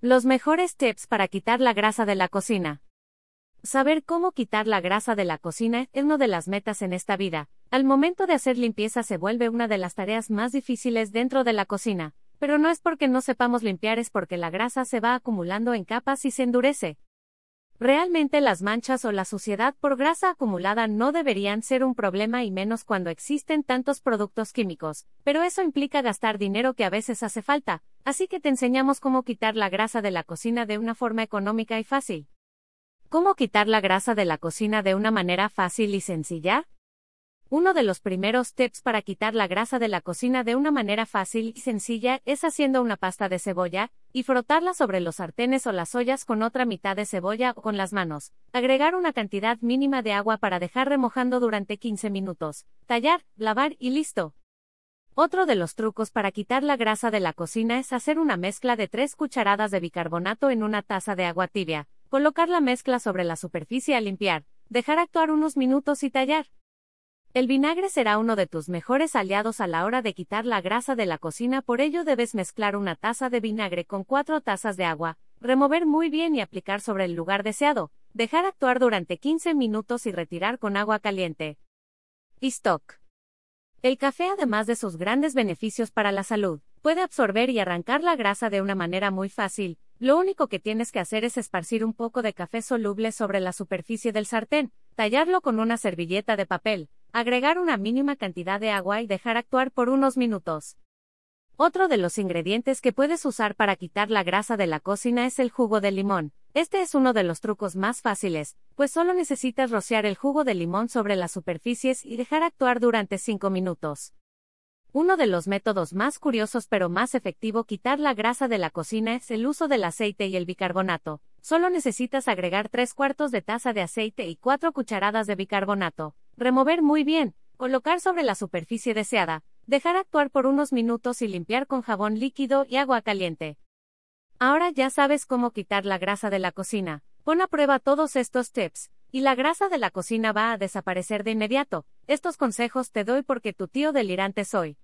Los mejores tips para quitar la grasa de la cocina. Saber cómo quitar la grasa de la cocina es una de las metas en esta vida. Al momento de hacer limpieza se vuelve una de las tareas más difíciles dentro de la cocina, pero no es porque no sepamos limpiar, es porque la grasa se va acumulando en capas y se endurece. Realmente las manchas o la suciedad por grasa acumulada no deberían ser un problema y menos cuando existen tantos productos químicos, pero eso implica gastar dinero que a veces hace falta, así que te enseñamos cómo quitar la grasa de la cocina de una forma económica y fácil. ¿Cómo quitar la grasa de la cocina de una manera fácil y sencilla? Uno de los primeros tips para quitar la grasa de la cocina de una manera fácil y sencilla es haciendo una pasta de cebolla, y frotarla sobre los sartenes o las ollas con otra mitad de cebolla o con las manos. Agregar una cantidad mínima de agua para dejar remojando durante 15 minutos. Tallar, lavar y listo. Otro de los trucos para quitar la grasa de la cocina es hacer una mezcla de 3 cucharadas de bicarbonato en una taza de agua tibia. Colocar la mezcla sobre la superficie a limpiar. Dejar actuar unos minutos y tallar. El vinagre será uno de tus mejores aliados a la hora de quitar la grasa de la cocina, por ello debes mezclar una taza de vinagre con cuatro tazas de agua, remover muy bien y aplicar sobre el lugar deseado, dejar actuar durante 15 minutos y retirar con agua caliente. Stock. El café, además de sus grandes beneficios para la salud, puede absorber y arrancar la grasa de una manera muy fácil. Lo único que tienes que hacer es esparcir un poco de café soluble sobre la superficie del sartén, tallarlo con una servilleta de papel, agregar una mínima cantidad de agua y dejar actuar por unos minutos. Otro de los ingredientes que puedes usar para quitar la grasa de la cocina es el jugo de limón. Este es uno de los trucos más fáciles, pues solo necesitas rociar el jugo de limón sobre las superficies y dejar actuar durante 5 minutos. Uno de los métodos más curiosos pero más efectivo quitar la grasa de la cocina es el uso del aceite y el bicarbonato. Solo necesitas agregar 3 cuartos de taza de aceite y 4 cucharadas de bicarbonato. Remover muy bien, colocar sobre la superficie deseada, dejar actuar por unos minutos y limpiar con jabón líquido y agua caliente. Ahora ya sabes cómo quitar la grasa de la cocina. Pon a prueba todos estos tips, y la grasa de la cocina va a desaparecer de inmediato. Estos consejos te doy porque tu tío delirante soy.